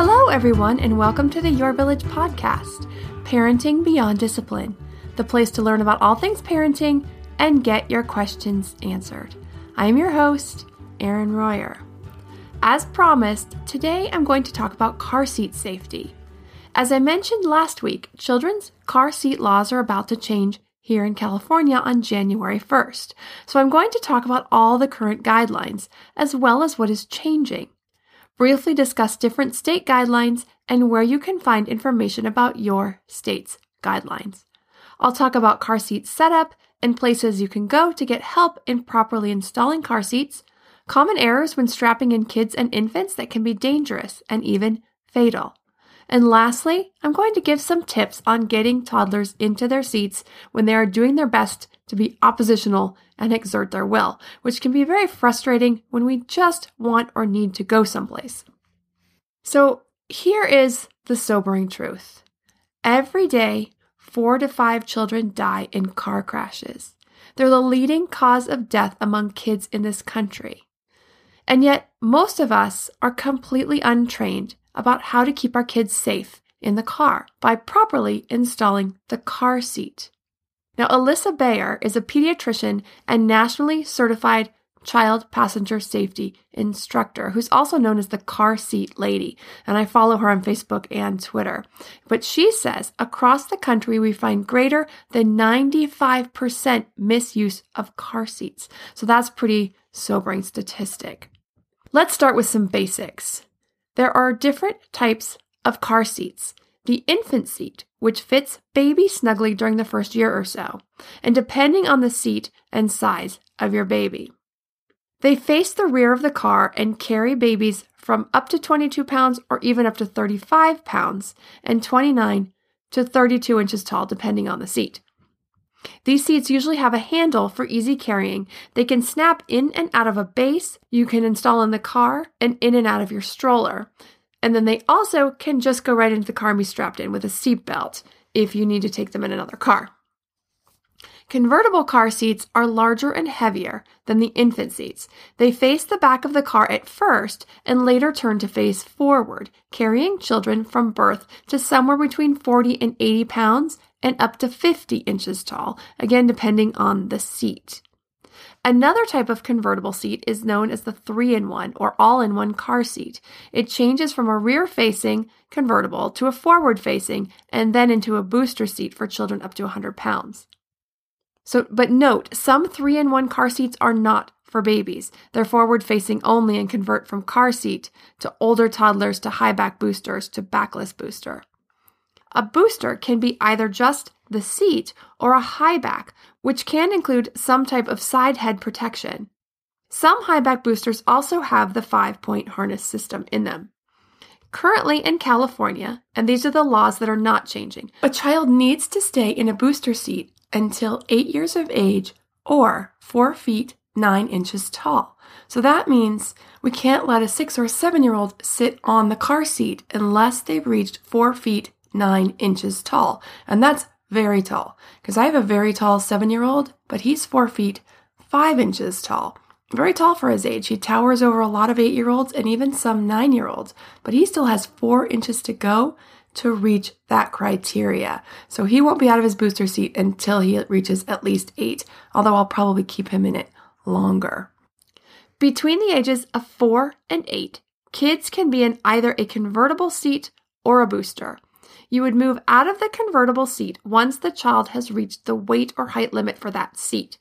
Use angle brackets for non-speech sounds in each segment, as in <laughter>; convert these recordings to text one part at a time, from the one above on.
Hello, everyone, and welcome to the Your Village podcast, Parenting Beyond Discipline, the place to learn about all things parenting and get your questions answered. I am your host, Erin Royer. As promised, today I'm going to talk about car seat safety. As I mentioned last week, children's car seat laws are about to change here in California on January 1st, so I'm going to talk about all the current guidelines as well as what is changing briefly discuss different state guidelines and where you can find information about your state's guidelines. I'll talk about car seat setup and places you can go to get help in properly installing car seats, common errors when strapping in kids and infants that can be dangerous and even fatal. And lastly, I'm going to give some tips on getting toddlers into their seats when they are doing their best to be oppositional and exert their will, which can be very frustrating when we just want or need to go someplace. So, here is the sobering truth every day, four to five children die in car crashes. They're the leading cause of death among kids in this country. And yet, most of us are completely untrained about how to keep our kids safe in the car by properly installing the car seat. Now, Alisa Baer is a pediatrician and nationally certified child passenger safety instructor who's also known as the car seat lady. And I follow her on Facebook and Twitter. But she says across the country, we find greater than 95% misuse of car seats. So that's pretty sobering statistic. Let's start with some basics. There are different types of car seats. The infant seat, which fits baby snugly during the first year or so, and depending on the seat and size of your baby. They face the rear of the car and carry babies from up to 22 pounds or even up to 35 pounds and 29 to 32 inches tall, depending on the seat. These seats usually have a handle for easy carrying. They can snap in and out of a base you can install in the car and in and out of your stroller. And then they also can just go right into the car and be strapped in with a seatbelt if you need to take them in another car. Convertible car seats are larger and heavier than the infant seats. They face the back of the car at first and later turn to face forward, carrying children from birth to somewhere between 40 and 80 pounds and up to 50 inches tall, again, depending on the seat. Another type of convertible seat is known as the three in one or all in one car seat. It changes from a rear facing convertible to a forward facing and then into a booster seat for children up to 100 pounds. So, but note, some three in one car seats are not for babies. They're forward facing only and convert from car seat to older toddlers to high back boosters to backless booster. A booster can be either just the seat or a high back, which can include some type of side head protection. Some high back boosters also have the five point harness system in them. Currently in California, and these are the laws that are not changing, a child needs to stay in a booster seat until eight years of age or four feet nine inches tall. So that means we can't let a six or seven year old sit on the car seat unless they've reached four feet nine inches tall. And that's very tall because I have a very tall seven year old, but he's four feet five inches tall. Very tall for his age. He towers over a lot of eight year olds and even some nine year olds, but he still has four inches to go to reach that criteria. So he won't be out of his booster seat until he reaches at least eight, although I'll probably keep him in it longer. Between the ages of 4 and 8, kids can be in either a convertible seat or a booster. You would move out of the convertible seat once the child has reached the weight or height limit for that seat.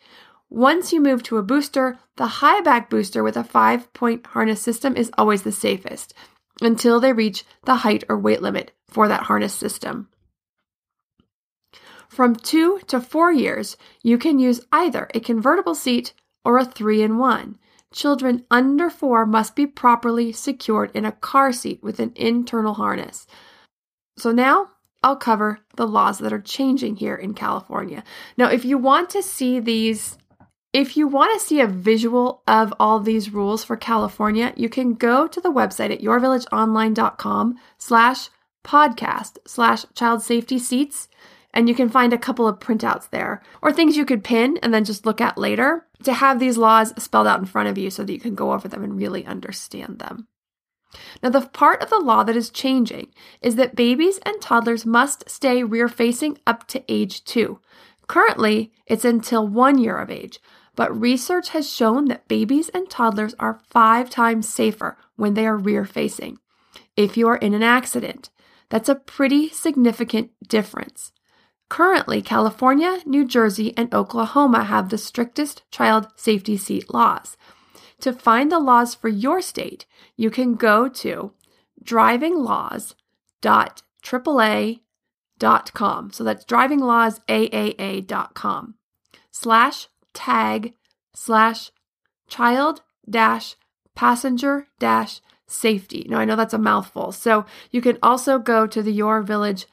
Once you move to a booster, the high back booster with a five point harness system is always the safest until they reach the height or weight limit for that harness system. From two to four years, you can use either a convertible seat or a three in one. Children under four must be properly secured in a car seat with an internal harness. So now I'll cover the laws that are changing here in California. Now, if you want to see these, if you want to see a visual of all these rules for California, you can go to the website at yourvillageonline.com slash podcast slash child safety seats and you can find a couple of printouts there or things you could pin and then just look at later to have these laws spelled out in front of you so that you can go over them and really understand them. Now, the part of the law that is changing is that babies and toddlers must stay rear facing up to age two. Currently, it's until one year of age, but research has shown that babies and toddlers are five times safer when they are rear facing. If you are in an accident, that's a pretty significant difference. Currently, California, New Jersey, and Oklahoma have the strictest child safety seat laws. To find the laws for your state, you can go to drivinglaws.aaa.com. So that's drivinglaws.aaa.com slash tag slash child dash passenger dash safety. Now, I know that's a mouthful. So you can also go to the Your Village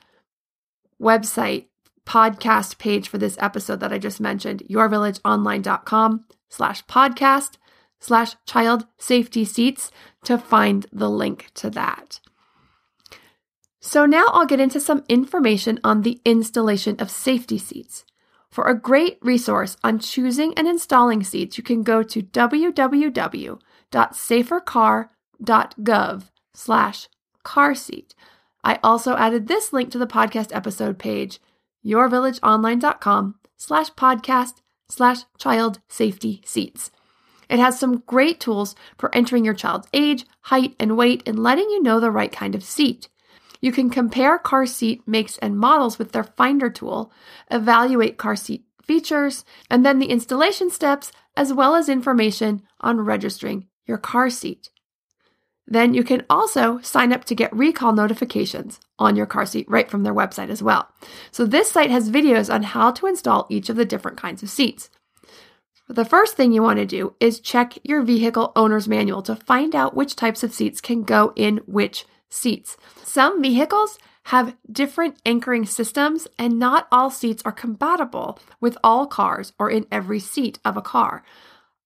website podcast page for this episode that I just mentioned, yourvillageonline.com slash podcast slash child safety seats to find the link to that. So now I'll get into some information on the installation of safety seats. For a great resource on choosing and installing seats, you can go to www.safercar.gov slash car seat. I also added this link to the podcast episode page, yourvillageonline.com slash podcast slash child safety seats. It has some great tools for entering your child's age, height, and weight and letting you know the right kind of seat. You can compare car seat makes and models with their Finder tool, evaluate car seat features, and then the installation steps, as well as information on registering your car seat. Then you can also sign up to get recall notifications on your car seat right from their website as well. So, this site has videos on how to install each of the different kinds of seats. The first thing you want to do is check your vehicle owner's manual to find out which types of seats can go in which seats. Some vehicles have different anchoring systems, and not all seats are compatible with all cars or in every seat of a car.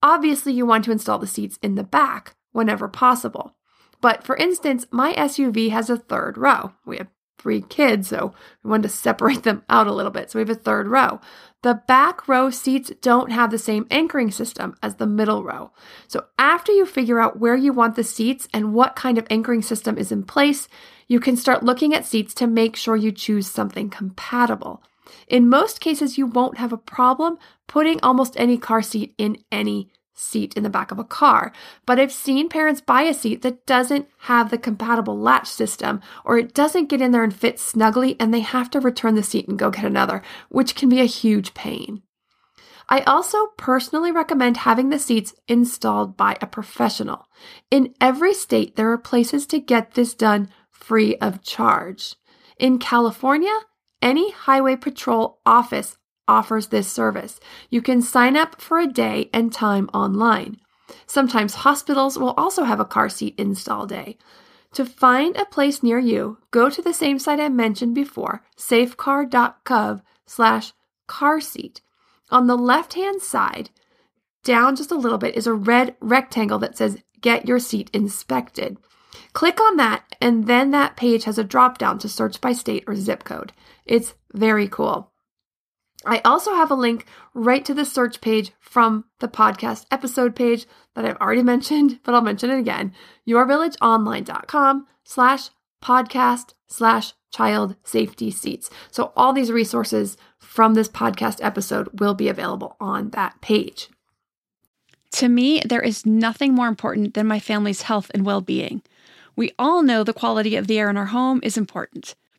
Obviously, you want to install the seats in the back whenever possible. But for instance, my SUV has a third row. We have three kids, so we wanted to separate them out a little bit. So we have a third row. The back row seats don't have the same anchoring system as the middle row. So after you figure out where you want the seats and what kind of anchoring system is in place, you can start looking at seats to make sure you choose something compatible. In most cases, you won't have a problem putting almost any car seat in any seat in the back of a car. But I've seen parents buy a seat that doesn't have the compatible latch system or it doesn't get in there and fit snugly and they have to return the seat and go get another, which can be a huge pain. I also personally recommend having the seats installed by a professional. In every state, there are places to get this done free of charge. In California, any highway patrol office offers this service. You can sign up for a day and time online. Sometimes hospitals will also have a car seat install day. To find a place near you, go to the same site I mentioned before, safecar.gov slash car seat. On the left hand side, down just a little bit, is a red rectangle that says Get Your Seat Inspected. Click on that, and then that page has a drop down to search by state or zip code. It's very cool. I also have a link right to the search page from the podcast episode page that I've already <laughs> mentioned, but I'll mention it again. yourvillageonline.com slash podcast slash child safety seats. So all these resources from this podcast episode will be available on that page. To me, there is nothing more important than my family's health and well being. We all know the quality of the air in our home is important.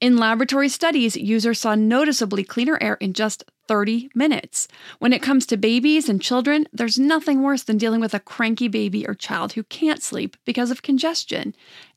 In laboratory studies, users saw noticeably cleaner air in just 30 minutes. When it comes to babies and children, there's nothing worse than dealing with a cranky baby or child who can't sleep because of congestion.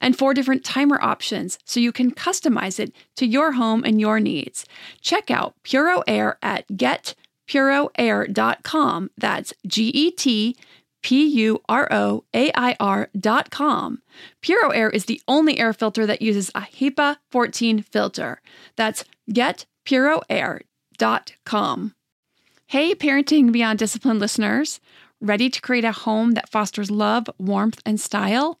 and four different timer options so you can customize it to your home and your needs. Check out Puro Air at getpuroair.com. That's G E T P U R O A I R dot com. Puro Air is the only air filter that uses a HEPA 14 filter. That's getpuroair.com. Hey, Parenting Beyond Discipline listeners. Ready to create a home that fosters love, warmth, and style?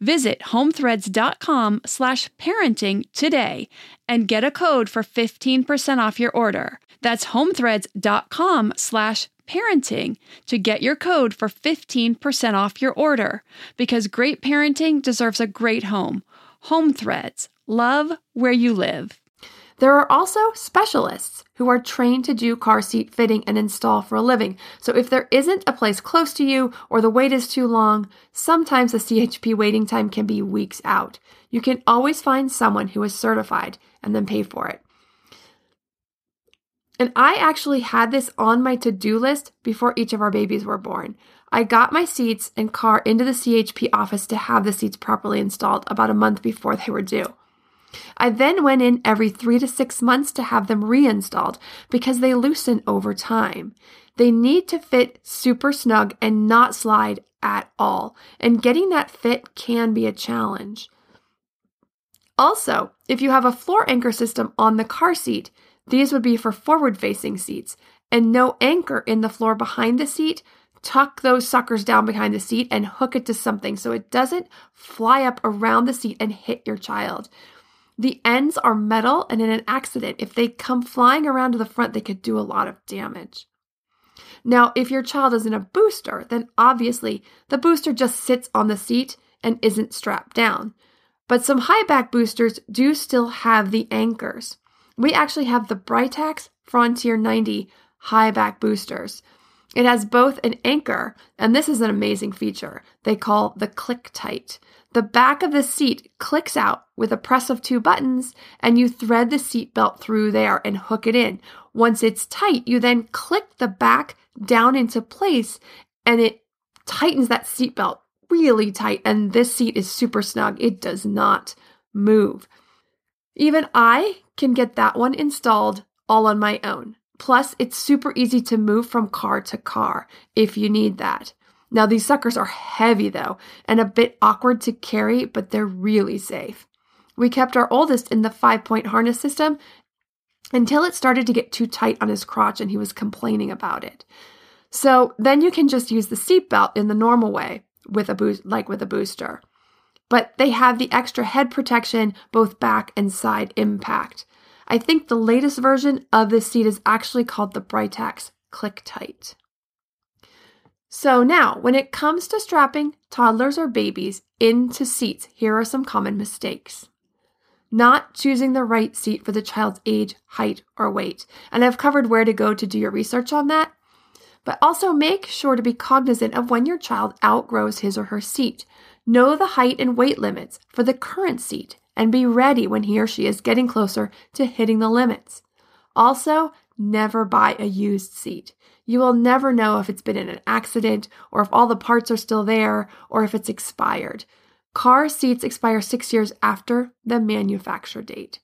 Visit homethreads.com slash parenting today and get a code for 15% off your order. That's homethreads.com slash parenting to get your code for 15% off your order because great parenting deserves a great home. Home Threads. Love where you live. There are also specialists who are trained to do car seat fitting and install for a living. So if there isn't a place close to you or the wait is too long, sometimes the CHP waiting time can be weeks out. You can always find someone who is certified and then pay for it. And I actually had this on my to do list before each of our babies were born. I got my seats and car into the CHP office to have the seats properly installed about a month before they were due. I then went in every three to six months to have them reinstalled because they loosen over time. They need to fit super snug and not slide at all, and getting that fit can be a challenge. Also, if you have a floor anchor system on the car seat, these would be for forward facing seats, and no anchor in the floor behind the seat. Tuck those suckers down behind the seat and hook it to something so it doesn't fly up around the seat and hit your child. The ends are metal, and in an accident, if they come flying around to the front, they could do a lot of damage. Now, if your child is in a booster, then obviously the booster just sits on the seat and isn't strapped down. But some high back boosters do still have the anchors. We actually have the Britax Frontier 90 high back boosters. It has both an anchor, and this is an amazing feature they call the click tight. The back of the seat clicks out with a press of two buttons, and you thread the seat belt through there and hook it in. Once it's tight, you then click the back down into place, and it tightens that seat belt really tight. And this seat is super snug, it does not move. Even I can get that one installed all on my own. Plus, it's super easy to move from car to car if you need that. Now, these suckers are heavy though, and a bit awkward to carry, but they're really safe. We kept our oldest in the five point harness system until it started to get too tight on his crotch and he was complaining about it. So then you can just use the seatbelt in the normal way with a boost, like with a booster. but they have the extra head protection, both back and side impact. I think the latest version of this seat is actually called the Britax Click Tight. So now, when it comes to strapping toddlers or babies into seats, here are some common mistakes. Not choosing the right seat for the child's age, height, or weight. And I've covered where to go to do your research on that. But also make sure to be cognizant of when your child outgrows his or her seat. Know the height and weight limits for the current seat and be ready when he or she is getting closer to hitting the limits. Also, never buy a used seat. You will never know if it's been in an accident or if all the parts are still there or if it's expired. Car seats expire six years after the manufacture date.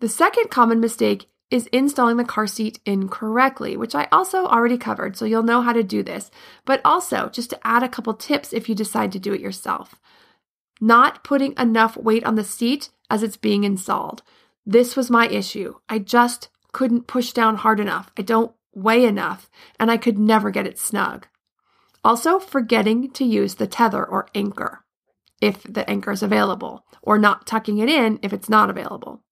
The second common mistake is installing the car seat incorrectly, which I also already covered, so you'll know how to do this. But also, just to add a couple tips if you decide to do it yourself. Not putting enough weight on the seat as it's being installed. This was my issue. I just couldn't push down hard enough. I don't weigh enough, and I could never get it snug. Also, forgetting to use the tether or anchor if the anchor is available, or not tucking it in if it's not available.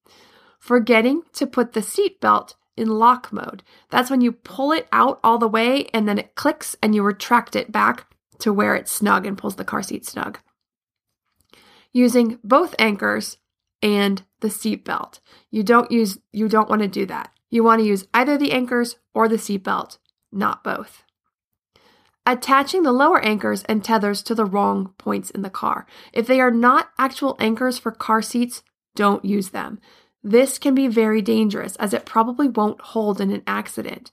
Forgetting to put the seat belt in lock mode. That's when you pull it out all the way and then it clicks and you retract it back to where it's snug and pulls the car seat snug. Using both anchors and the seat belt. You don't use you don't want to do that. You want to use either the anchors or the seatbelt, not both. Attaching the lower anchors and tethers to the wrong points in the car. If they are not actual anchors for car seats, don't use them. This can be very dangerous as it probably won't hold in an accident.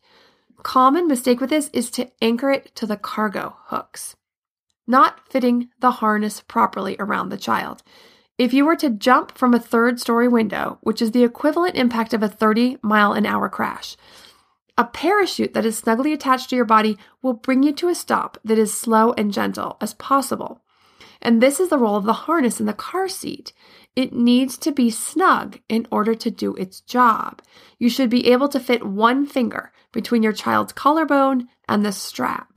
Common mistake with this is to anchor it to the cargo hooks, not fitting the harness properly around the child. If you were to jump from a third story window, which is the equivalent impact of a 30 mile an hour crash, a parachute that is snugly attached to your body will bring you to a stop that is slow and gentle as possible. And this is the role of the harness in the car seat. It needs to be snug in order to do its job. You should be able to fit one finger between your child's collarbone and the strap.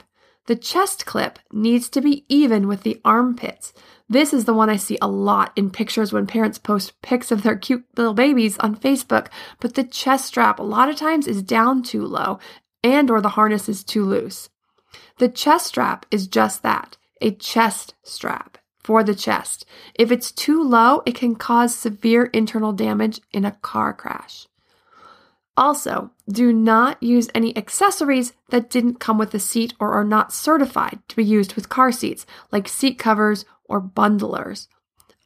The chest clip needs to be even with the armpits this is the one I see a lot in pictures when parents post pics of their cute little babies on Facebook, but the chest strap a lot of times is down too low and or the harness is too loose. The chest strap is just that, a chest strap for the chest. If it's too low, it can cause severe internal damage in a car crash. Also, do not use any accessories that didn't come with the seat or are not certified to be used with car seats, like seat covers or bundlers.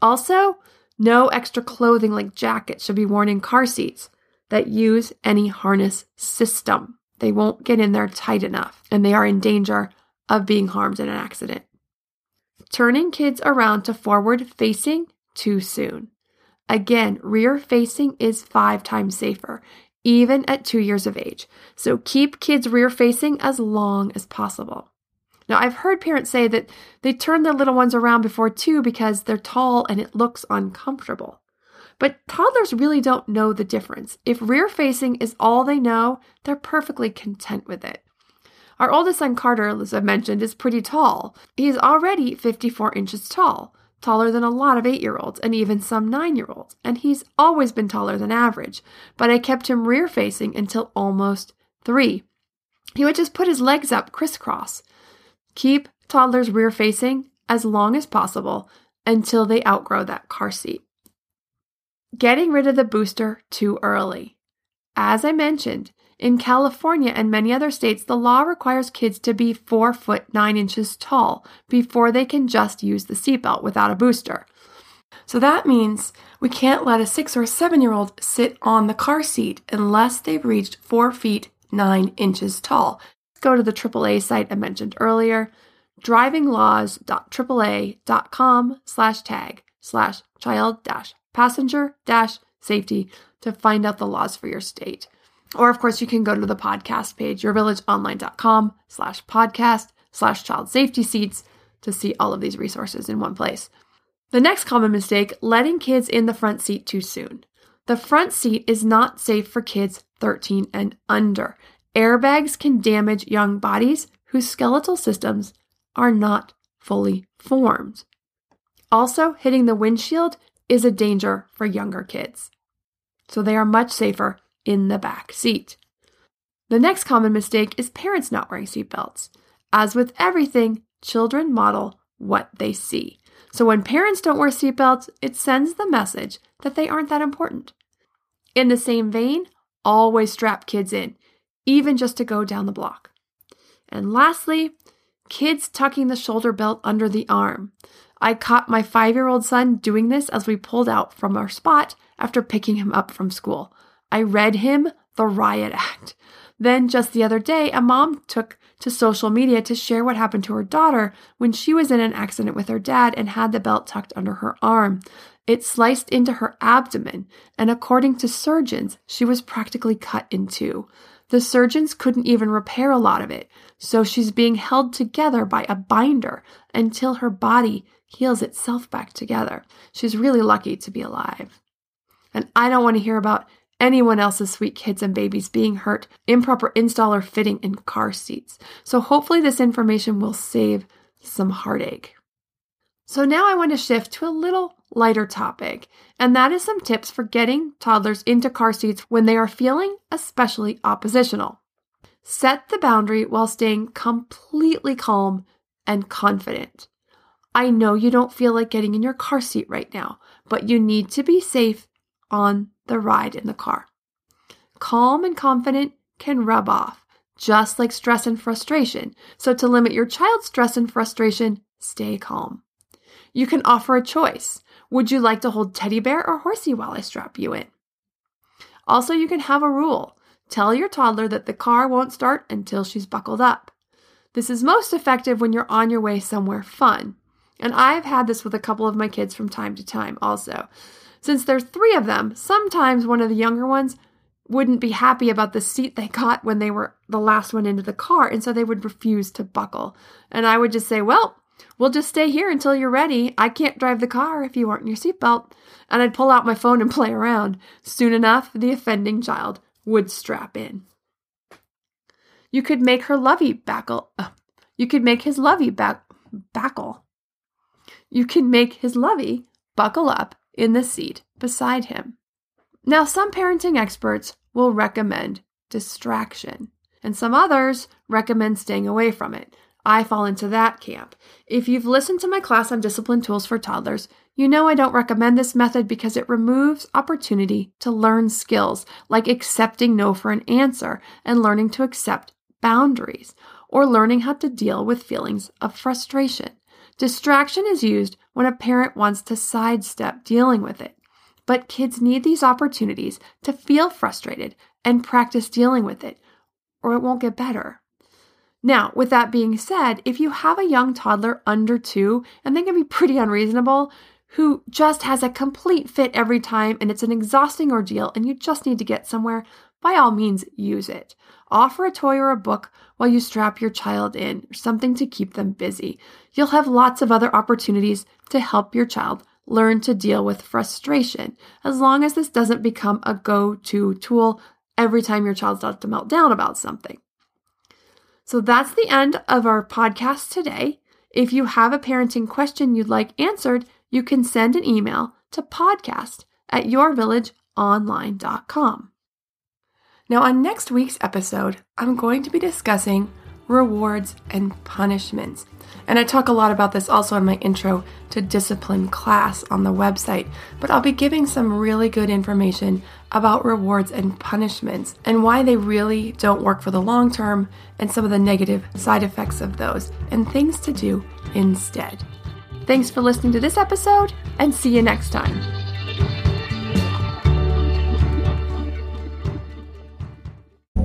Also, no extra clothing like jackets should be worn in car seats that use any harness system. They won't get in there tight enough and they are in danger of being harmed in an accident. Turning kids around to forward facing too soon. Again, rear facing is five times safer, even at two years of age. So keep kids rear facing as long as possible. Now, I've heard parents say that they turn their little ones around before two because they're tall and it looks uncomfortable. But toddlers really don't know the difference. If rear facing is all they know, they're perfectly content with it. Our oldest son, Carter, as I mentioned, is pretty tall. He's already 54 inches tall, taller than a lot of eight year olds and even some nine year olds, and he's always been taller than average. But I kept him rear facing until almost three. He would just put his legs up crisscross. Keep toddlers rear facing as long as possible until they outgrow that car seat. Getting rid of the booster too early. As I mentioned, in California and many other states, the law requires kids to be 4 foot 9 inches tall before they can just use the seatbelt without a booster. So that means we can't let a 6 or 7 year old sit on the car seat unless they've reached 4 feet 9 inches tall go to the AAA site I mentioned earlier, drivinglaws.aaa.com slash tag slash child dash passenger dash safety to find out the laws for your state. Or, of course, you can go to the podcast page, yourvillageonline.com slash podcast slash child safety seats to see all of these resources in one place. The next common mistake letting kids in the front seat too soon. The front seat is not safe for kids 13 and under. Airbags can damage young bodies whose skeletal systems are not fully formed. Also, hitting the windshield is a danger for younger kids. So they are much safer in the back seat. The next common mistake is parents not wearing seatbelts. As with everything, children model what they see. So when parents don't wear seatbelts, it sends the message that they aren't that important. In the same vein, always strap kids in, even just to go down the block. And lastly, kids tucking the shoulder belt under the arm. I caught my five year old son doing this as we pulled out from our spot after picking him up from school. I read him the riot act. Then, just the other day, a mom took to social media to share what happened to her daughter when she was in an accident with her dad and had the belt tucked under her arm. It sliced into her abdomen, and according to surgeons, she was practically cut in two. The surgeons couldn't even repair a lot of it, so she's being held together by a binder until her body heals itself back together. She's really lucky to be alive. And I don't want to hear about anyone else's sweet kids and babies being hurt, improper install or fitting in car seats. So hopefully this information will save some heartache. So now I want to shift to a little lighter topic, and that is some tips for getting toddlers into car seats when they are feeling especially oppositional. Set the boundary while staying completely calm and confident. I know you don't feel like getting in your car seat right now, but you need to be safe on the ride in the car. Calm and confident can rub off, just like stress and frustration. So, to limit your child's stress and frustration, stay calm. You can offer a choice. Would you like to hold teddy bear or horsey while I strap you in? Also, you can have a rule. Tell your toddler that the car won't start until she's buckled up. This is most effective when you're on your way somewhere fun. And I've had this with a couple of my kids from time to time also. Since there's three of them, sometimes one of the younger ones wouldn't be happy about the seat they got when they were the last one into the car, and so they would refuse to buckle. And I would just say, Well, we'll just stay here until you're ready. I can't drive the car if you aren't in your seatbelt. And I'd pull out my phone and <laughs> play around. Soon enough, the offending child would strap in. You could make her lovey backle. Uh, you could make his lovey back backle. You can make his lovey buckle up in the seat beside him. Now, some parenting experts will recommend distraction, and some others recommend staying away from it. I fall into that camp. If you've listened to my class on discipline tools for toddlers, you know I don't recommend this method because it removes opportunity to learn skills like accepting no for an answer and learning to accept boundaries or learning how to deal with feelings of frustration. Distraction is used when a parent wants to sidestep dealing with it. But kids need these opportunities to feel frustrated and practice dealing with it, or it won't get better. Now, with that being said, if you have a young toddler under two, and they can be pretty unreasonable, who just has a complete fit every time and it's an exhausting ordeal and you just need to get somewhere, by all means, use it. Offer a toy or a book while you strap your child in, something to keep them busy. You'll have lots of other opportunities to help your child learn to deal with frustration, as long as this doesn't become a go to tool every time your child starts to melt down about something. So that's the end of our podcast today. If you have a parenting question you'd like answered, you can send an email to podcast at yourvillageonline.com. Now, on next week's episode, I'm going to be discussing rewards and punishments. And I talk a lot about this also in my intro to discipline class on the website, but I'll be giving some really good information about rewards and punishments and why they really don't work for the long term and some of the negative side effects of those and things to do instead. Thanks for listening to this episode and see you next time.